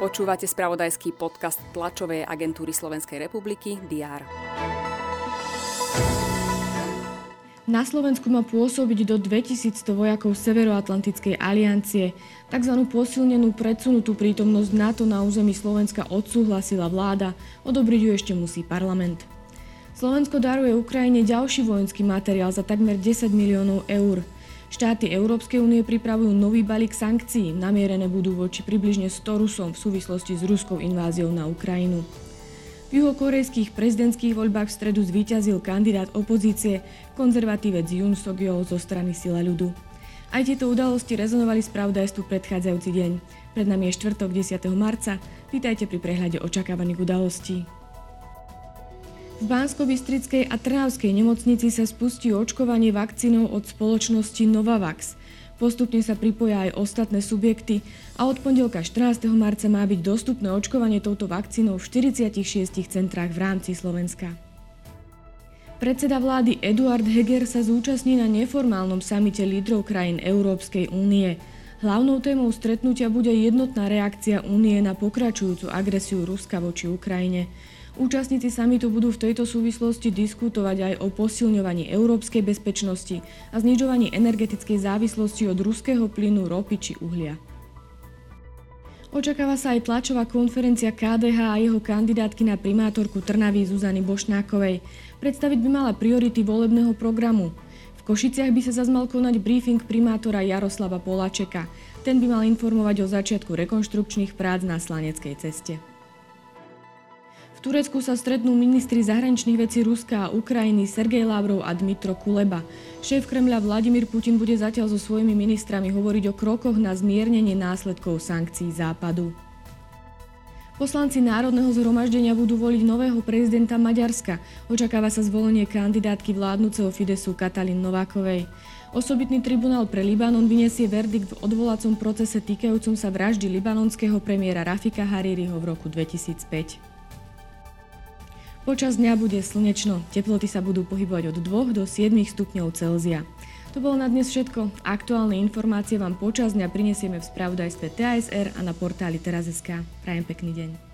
Počúvate spravodajský podcast tlačovej agentúry Slovenskej republiky DR. Na Slovensku má pôsobiť do 2100 vojakov Severoatlantickej aliancie. Takzvanú posilnenú predsunutú prítomnosť NATO na území Slovenska odsúhlasila vláda, odobriť ju ešte musí parlament. Slovensko daruje Ukrajine ďalší vojenský materiál za takmer 10 miliónov eur. Štáty Európskej únie pripravujú nový balík sankcií, namierené budú voči približne 100 Rusom v súvislosti s ruskou inváziou na Ukrajinu. V juhokorejských prezidentských voľbách v stredu zvíťazil kandidát opozície, konzervatívec Jun sok zo strany Sila ľudu. Aj tieto udalosti rezonovali spravodajstvu predchádzajúci deň. Pred nami je štvrtok 10. marca. Vítajte pri prehľade očakávaných udalostí. V Bansko-Bystrickej a Trnavskej nemocnici sa spustí očkovanie vakcínou od spoločnosti Novavax. Postupne sa pripoja aj ostatné subjekty a od pondelka 14. marca má byť dostupné očkovanie touto vakcínou v 46 centrách v rámci Slovenska. Predseda vlády Eduard Heger sa zúčastní na neformálnom samite lídrov krajín Európskej únie. Hlavnou témou stretnutia bude jednotná reakcia únie na pokračujúcu agresiu Ruska voči Ukrajine. Účastníci samitu budú v tejto súvislosti diskutovať aj o posilňovaní európskej bezpečnosti a znižovaní energetickej závislosti od ruského plynu, ropy či uhlia. Očakáva sa aj tlačová konferencia KDH a jeho kandidátky na primátorku Trnavy Zuzany Bošnákovej. Predstaviť by mala priority volebného programu. V Košiciach by sa zazmal konať briefing primátora Jaroslava Poláčeka. Ten by mal informovať o začiatku rekonštrukčných prác na Slaneckej ceste. Turecku sa stretnú ministri zahraničných vecí Ruska a Ukrajiny Sergej Lavrov a Dmitro Kuleba. Šéf Kremľa Vladimír Putin bude zatiaľ so svojimi ministrami hovoriť o krokoch na zmiernenie následkov sankcií Západu. Poslanci Národného zhromaždenia budú voliť nového prezidenta Maďarska. Očakáva sa zvolenie kandidátky vládnuceho Fidesu Katalin Novákovej. Osobitný tribunál pre Libanon vyniesie verdikt v odvolacom procese týkajúcom sa vraždy libanonského premiéra Rafika Haririho v roku 2005. Počas dňa bude slnečno, teploty sa budú pohybovať od 2 do 7 stupňov Celzia. To bolo na dnes všetko. Aktuálne informácie vám počas dňa prinesieme v spravodajstve TASR a na portáli teraz.sk. Prajem pekný deň.